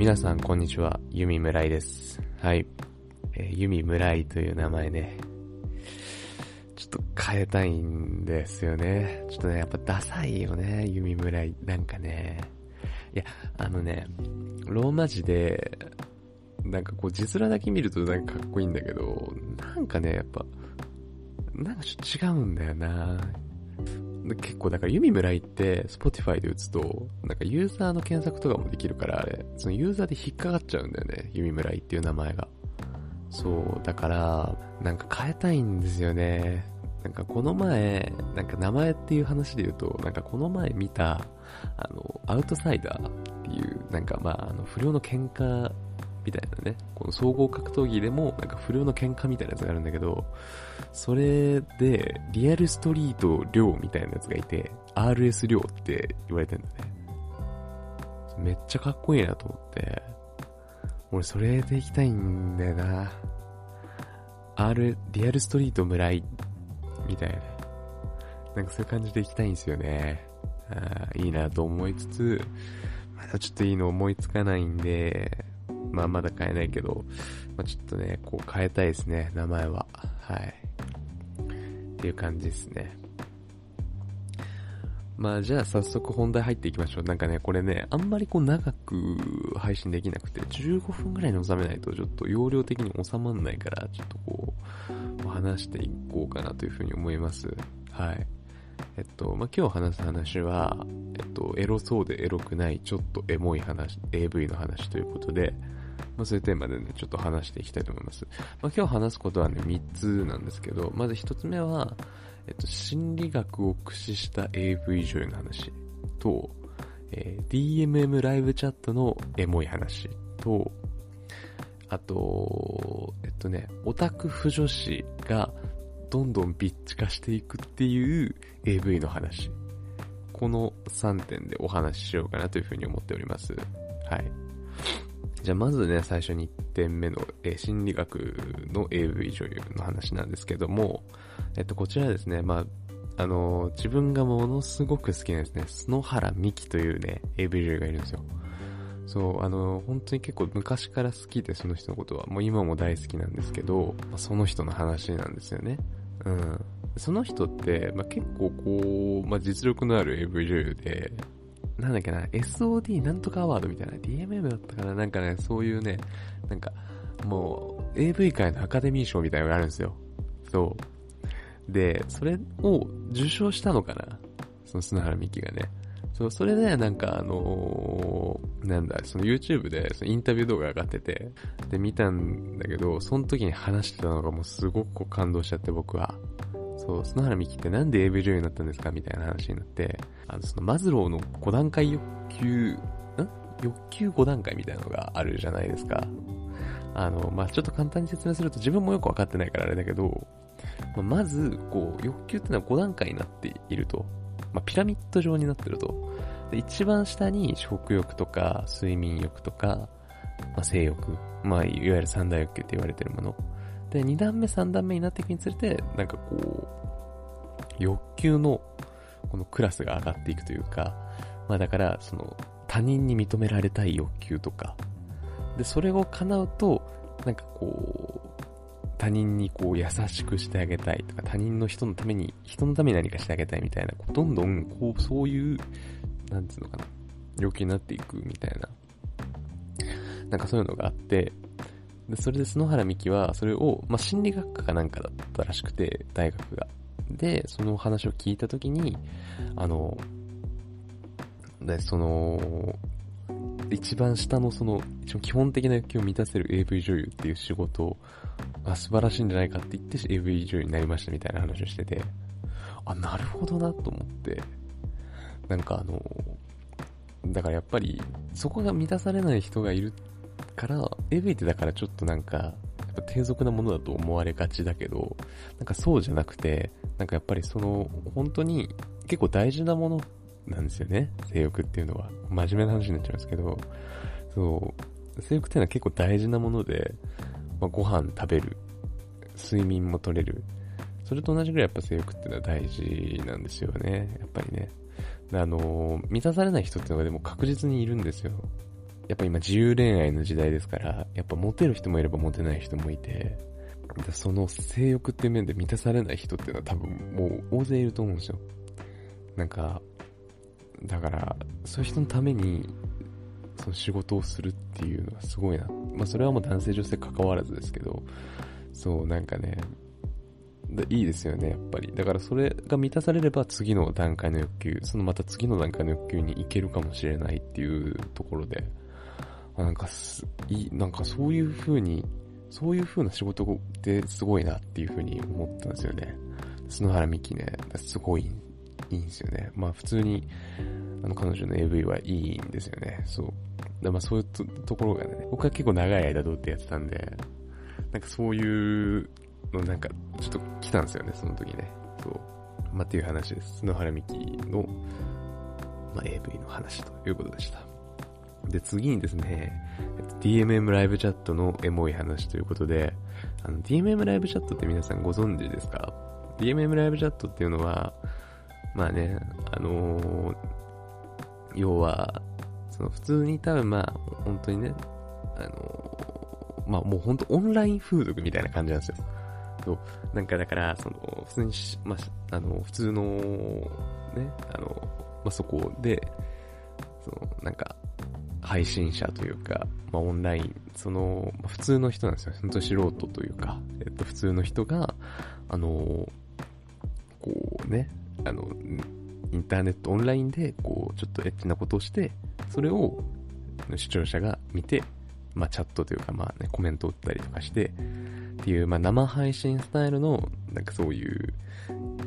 皆さんこんにちは、ユミムライです。はい。えーユミムライという名前ね、ちょっと変えたいんですよね。ちょっとね、やっぱダサいよね、ユミムライ。なんかね、いや、あのね、ローマ字で、なんかこう、字面だけ見るとなんかかっこいいんだけど、なんかね、やっぱ、なんかちょっと違うんだよな結構だからユミムライって Spotify で打つと、なんかユーザーの検索とかもできるからあれ、そのユーザーで引っかかっちゃうんだよね、ユミムライっていう名前が。そう、だから、なんか変えたいんですよね。なんかこの前、なんか名前っていう話で言うと、なんかこの前見た、あの、アウトサイダーっていう、なんかまあ、あの、不良の喧嘩みたいなね、この総合格闘技でも、なんか不良の喧嘩みたいなやつがあるんだけど、それで、リアルストリート亮みたいなやつがいて、RS 亮って言われてんだね。めっちゃかっこいいなと思って、俺それで行きたいんだよな。R、リアルストリート村井みたいな。なんかそういう感じで行きたいんですよね。あいいなと思いつつ、まだちょっといいの思いつかないんで、まあまだ変えないけど、まあちょっとね、こう変えたいですね、名前は。はい。っていう感じですね。まあじゃあ早速本題入っていきましょう。なんかね、これね、あんまりこう長く配信できなくて、15分ぐらいに収めないとちょっと容量的に収まんないから、ちょっとこう、話していこうかなというふうに思います。はい。えっと、まあ、今日話す話は、えっと、エロそうでエロくない、ちょっとエモい話、AV の話ということで、まあ、そういうテーマでね、ちょっと話していきたいと思います。まあ、今日話すことはね、3つなんですけど、まず1つ目は、えっと、心理学を駆使した AV 女優の話と、えー DMM ライブチャットのエモい話と、あと、えっとね、オタク婦女子がどんどんビッチ化していくっていう AV の話。この3点でお話ししようかなというふうに思っております。はい。じゃあまずね、最初に1点目の、えー心理学の AV 女優の話なんですけども、えっと、こちらですね、まあ、あのー自分がものすごく好きなですね、篠原美希というね、AV 女優がいるんですよ。そう、あのー本当に結構昔から好きで、その人のことは、もう今も大好きなんですけど、まあその人の話なんですよね。うん。その人って、まあ、結構こう、まあ、実力のある AV 女優で、なんだっけな、SOD なんとかアワードみたいな、DMM だったかな、なんかね、そういうね、なんか、もう、AV 界のアカデミー賞みたいなのがあるんですよ。そう。で、それを受賞したのかなその砂原美希がね。そう、それで、なんかあのーなんだ、その YouTube でそのインタビュー動画上がってて、で、見たんだけど、その時に話してたのがもうすごく感動しちゃって僕は。そう、砂原美希ってなんで AV 女優になったんですかみたいな話になって、あの、そのマズローの5段階欲求、ん？欲求5段階みたいなのがあるじゃないですか。あの、まあ、ちょっと簡単に説明すると自分もよくわかってないからあれだけど、まあまず、こう、欲求ってのは5段階になっていると。まあ、ピラミッド状になってると。で一番下に食欲とか、睡眠欲とか、まあ、性欲。まあ、いわゆる三大欲求って言われてるもの。で、2段目、3段目になっていくにつれて、なんかこう、欲求の、このクラスが上がっていくというか、まあだから、その、他人に認められたい欲求とか、で、それを叶うと、なんかこう、他人にこう優しくしてあげたいとか、他人の人のために、人のために何かしてあげたいみたいな、どんどん、こう、そういう、なんつうのかな、欲求になっていくみたいな、なんかそういうのがあって、で、それで篠原美希は、それを、まあ、心理学科かなんかだったらしくて、大学が。で、その話を聞いたときに、あの、で、その、一番下のその、一番基本的な欲求を満たせる AV 女優っていう仕事が素晴らしいんじゃないかって言って AV 女優になりましたみたいな話をしてて、あ、なるほどなと思って、なんかあの、だからやっぱり、そこが満たされない人がいるから、AV ってだからちょっとなんか、やっぱ低俗なものだと思われがちだけど、なんかそうじゃなくて、なんかやっぱりその、本当に結構大事なものなんですよね。性欲っていうのは。真面目な話になっちゃうんですけど、そう、性欲っていうのは結構大事なもので、まあ、ご飯食べる、睡眠も取れる。それと同じぐらいやっぱ性欲っていうのは大事なんですよね。やっぱりね。あの満たされない人っていうのがでも確実にいるんですよ。やっぱ今自由恋愛の時代ですから、やっぱモテる人もいればモテない人もいて、その性欲っていう面で満たされない人っていうのは多分もう大勢いると思うんですよ。なんか、だから、そういう人のために、その仕事をするっていうのはすごいな。まあそれはもう男性女性関わらずですけど、そう、なんかね、いいですよね、やっぱり。だからそれが満たされれば次の段階の欲求、そのまた次の段階の欲求に行けるかもしれないっていうところで、なんかす、いい、なんかそういう風に、そういう風な仕事ってすごいなっていう風に思ったんですよね。篠原美希ね、すごいいいんですよね。まあ普通に、あの彼女の AV はいいんですよね。そう。でまあそういうところがね、僕は結構長い間どうってやってたんで、なんかそういうのなんかちょっと来たんですよね、その時ね。そう。まあっていう話です。篠原美希の、まあ、AV の話ということでした。で、次にですね、DMM ライブチャットのエモい話ということで、あの、DMM ライブチャットって皆さんご存知ですか ?DMM ライブチャットっていうのは、まあね、あのー、要は、その普通に多分まあ、本当にね、あのー、まあもう本当オンライン風俗みたいな感じなんですよ。そう。なんかだから、その、普通にまあ、あの、普通の、ね、あの、まあそこで、配信者というか、まあオンライン、その、ま、普通の人なんですよ。本当素人というか、えっと、普通の人が、あの、こうね、あの、インターネットオンラインで、こう、ちょっとエッチなことをして、それを視聴者が見て、まあ、チャットというか、まあね、コメントを打ったりとかして、っていう、まあ、生配信スタイルの、なんかそういう、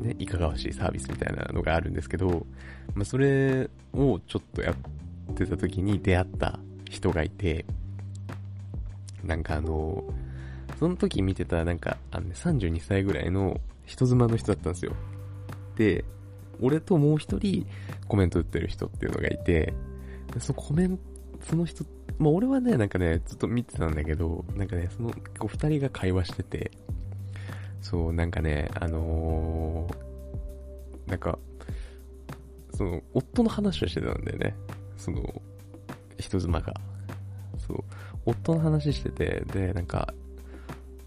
ね、いかがわしいサービスみたいなのがあるんですけど、まあ、それをちょっとやっってた時に出会った人がいて、なんかあの、その時見てた、なんか、あのね、32歳ぐらいの人妻の人だったんですよ。で、俺ともう一人コメント打ってる人っていうのがいて、そのコメント、その人、まあ俺はね、なんかね、ずっと見てたんだけど、なんかね、その、こう二人が会話してて、そう、なんかね、あのー、なんか、その、夫の話をしてたんだよね。その、人妻が。そう、夫の話してて、で、なんか、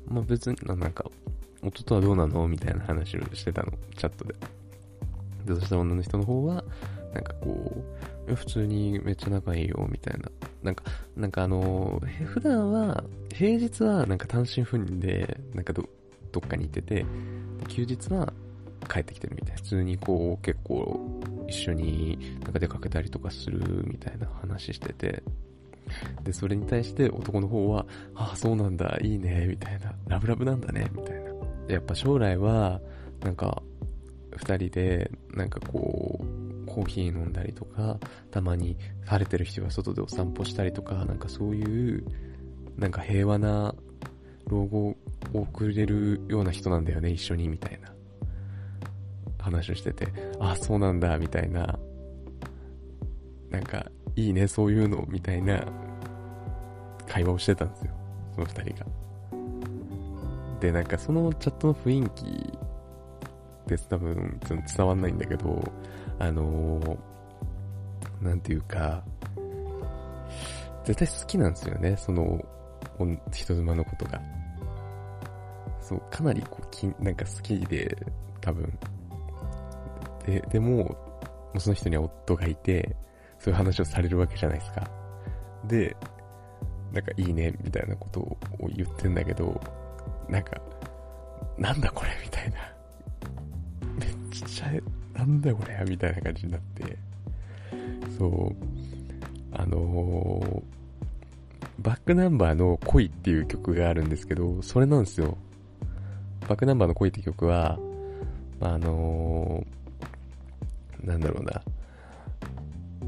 まあ別に、なんか、夫とはどうなの？みたいな話をしてたの、チャットで。で、そしたら女の人の方は、なんかこう、普通にめっちゃ仲いいよ、みたいな。なんか、なんかあの、普段は、平日はなんか単身赴任で、なんかど、どっかに行ってて、休日は帰ってきてるみたいな。普通にこう、結構、一緒になんか出かけたりとかするみたいな話してて、で、それに対して男の方は、ああ、そうなんだ、いいね、みたいな。ラブラブなんだね、みたいな。やっぱ将来は、なんか、二人で、なんかこう、コーヒー飲んだりとか、たまに晴れてる日は外でお散歩したりとか、なんかそういう、なんか平和な老後を送れるような人なんだよね、一緒に、みたいな話をしてて、あ、そうなんだ、みたいな、なんか、いいね、そういうの、みたいな会話をしてたんですよ、その二人が。で、なんかそのチャットの雰囲気です多分伝わんないんだけど、あのー、なんていうか、絶対好きなんですよね、その、人妻のことが。そう、かなりこう、きなんか好きで、多分。で、でも、その人には夫がいて、そういう話をされるわけじゃないですか。で、なんかいいね、みたいなことを言ってんだけど、なんか、なんだこれみたいな。めっちゃ、なんだこれみたいな感じになって。そう。あのー、バックナンバーの恋っていう曲があるんですけど、それなんですよ。バックナンバーの恋って曲は、あのー、なんだろうな。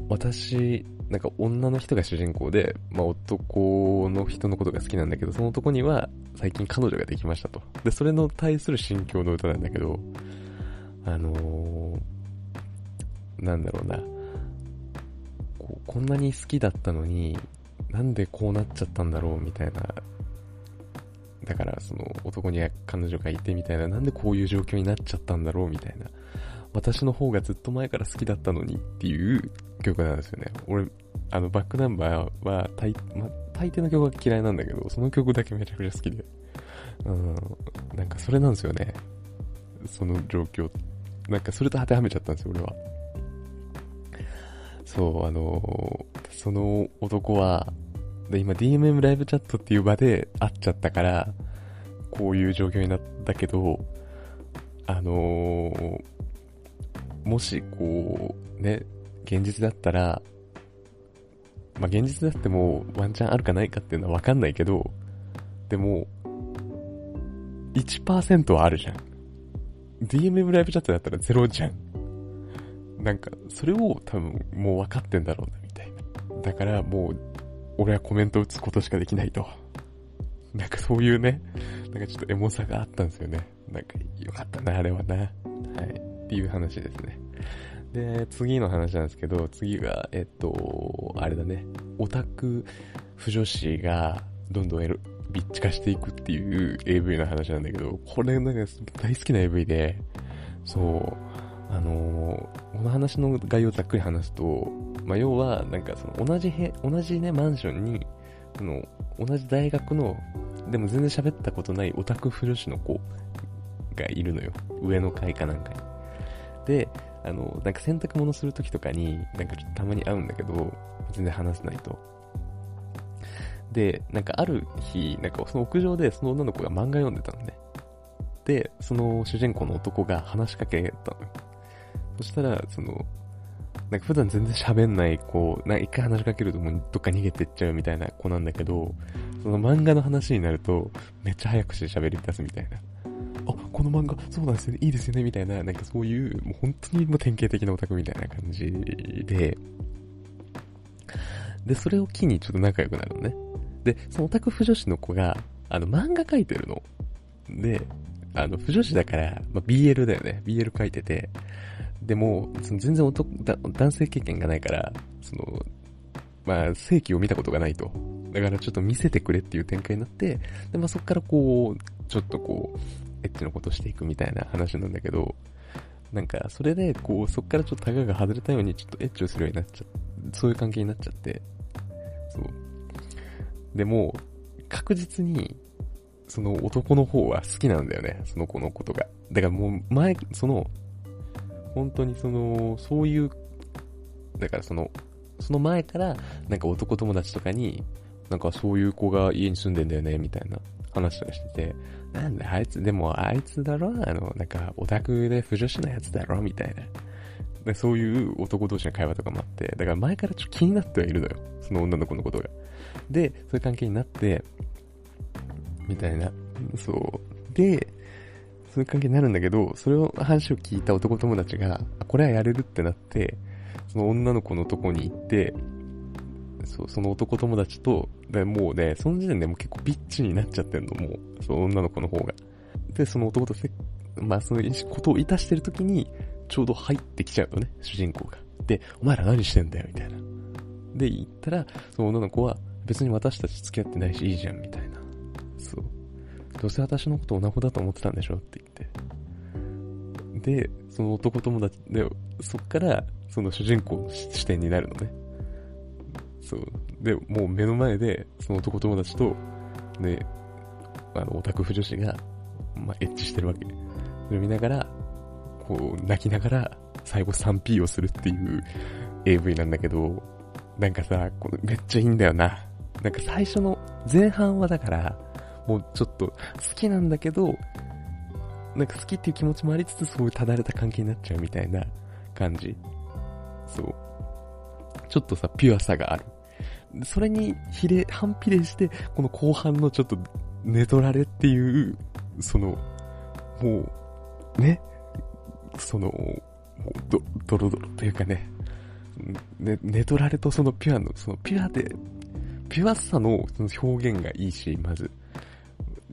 私、なんか女の人が主人公で、まあ男の人のことが好きなんだけど、その男には最近彼女ができましたと。で、それの対する心境の歌なんだけど、あのー、なんだろうな。ここんなに好きだったのに、なんでこうなっちゃったんだろうみたいな。だから、その男には彼女がいてみたいな、なんでこういう状況になっちゃったんだろうみたいな。私の方がずっと前から好きだったのにっていう曲なんですよね。俺、あの、バックナンバーは大、ま、大抵の曲が嫌いなんだけど、その曲だけめちゃくちゃ好きで。うん、なんかそれなんですよね。その状況。なんかそれと当てはめちゃったんですよ、俺は。そう、あの、その男は、で、今 DMM ライブチャットっていう場で会っちゃったから、こういう状況になったけど、あのー、もしこう、ね、現実だったら、まあ、現実だってもうワンチャンあるかないかっていうのはわかんないけど、でも、1%はあるじゃん。DMM ライブチャットだったら0じゃん。なんか、それを多分もう分かってんだろうな、みたいな。だからもう、俺はコメント打つことしかできないと。なんかそういうね、なんかちょっとエモさがあったんですよね。なんかよかったな、あれはな。はい。っていう話ですね。で、次の話なんですけど、次が、えっと、あれだね。オタク不女子がどんどんエロ、ビッチ化していくっていう AV の話なんだけど、これなんか大好きな AV で、そう、あのー、この話の概要をざっくり話すと、まあ、要は、なんかその同じへ、同じね、マンションに、その、同じ大学の、でも全然喋ったことないオタク不女子の子がいるのよ。上の階かなんかに。で、あの、なんか洗濯物するときとかに、なんかちょっとたまに会うんだけど、全然話せないと。で、なんかある日、なんかその屋上でその女の子が漫画読んでたのね。で、その主人公の男が話しかけたの。そしたら、その、なんか普段全然喋んない、こう、な一回話しかけるともうどっか逃げてっちゃうみたいな子なんだけど、その漫画の話になると、めっちゃ早くして喋り出すみたいな。この漫画、そうなんですよね、いいですよね、みたいな、なんかそういう、もう本当にもう典型的なオタクみたいな感じで、で、それを機にちょっと仲良くなるのね。で、そのオタク不女子の子が、あの、漫画描いてるの。で、あの、不女子だから、まあ、BL だよね。BL 書いてて、でも、その全然男男性経験がないから、その、まあ、正規を見たことがないと。だからちょっと見せてくれっていう展開になって、で、まあそっからこう、ちょっとこう、エッチのことしていくみたいな話なんだけど、なんか、それで、こう、そっからちょっとタガが外れたように、ちょっとエッチをするようになっちゃそういう関係になっちゃって、そう。でも、確実に、その男の方は好きなんだよね、その子のことが。だからもう、前、その、本当にその、そういう、だからその、その前から、なんか男友達とかに、なんかそういう子が家に住んでんだよね、みたいな話とかしてて、なんだ、あいつ、でもあいつだろ？あの、なんかオタクで不女子のやつだろ？みたいな。そういう男同士の会話とかもあって、だから前からちょっと気になってはいるのよ。その女の子のことが。で、そういう関係になって、みたいな。そう。で、そういう関係になるんだけど、それを話を聞いた男友達が、これはやれるってなって、その女の子のとこに行って、そう、その男友達と、でもうね、その時点でもう結構ビッチになっちゃってんの、もう、その女の子の方が。で、その男とせ、まあ、そのことをいたしてる時に、ちょうど入ってきちゃうのね、主人公が。で、お前ら何してんだよ、みたいな。で、言ったら、その女の子は、別に私たち付き合ってないし、いいじゃん、みたいな。そう。どうせ私のことオナホだと思ってたんでしょって言って。で、その男友達で、そっから、その主人公の視点になるのね。そう。で、もう目の前で、その男友達と、ね、あの、オタク婦女子が、まあ、エッチしてるわけ。それ見ながら、こう、泣きながら、最後 3P をするっていう AV なんだけど、なんかさ、このめっちゃいいんだよな。なんか最初の、前半はだから、もうちょっと好きなんだけど、なんか好きっていう気持ちもありつつ、そういうただれた関係になっちゃうみたいな感じ。そう。ちょっとさ、ピュアさがある。それに比例、反比例して、この後半のちょっと、寝取られっていう、その、もう、ね、その、ど、ドロドロというかね、ね、寝取られとそのピュアの、そのピュアで、ピュアさのその表現がいいし、まず。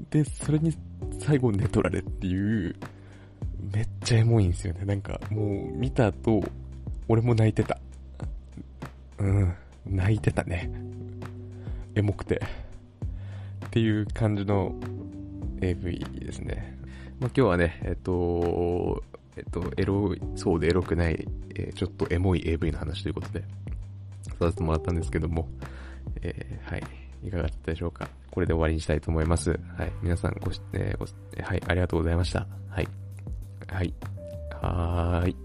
で、それに最後寝取られっていう、めっちゃエモいんですよね。なんか、もう見た後、俺も泣いてた。うん、泣いてたね。エモくて。っていう感じの AV ですね。まあ、今日はね、えっと、えっと、エロい、そうでエロくない、えーちょっとエモい AV の話ということで、させてもらったんですけども、えーはい。いかがだったでしょうかこれで終わりにしたいと思います。はい。皆さんごし、えーごはい、ありがとうございました。はい。はい。はーい。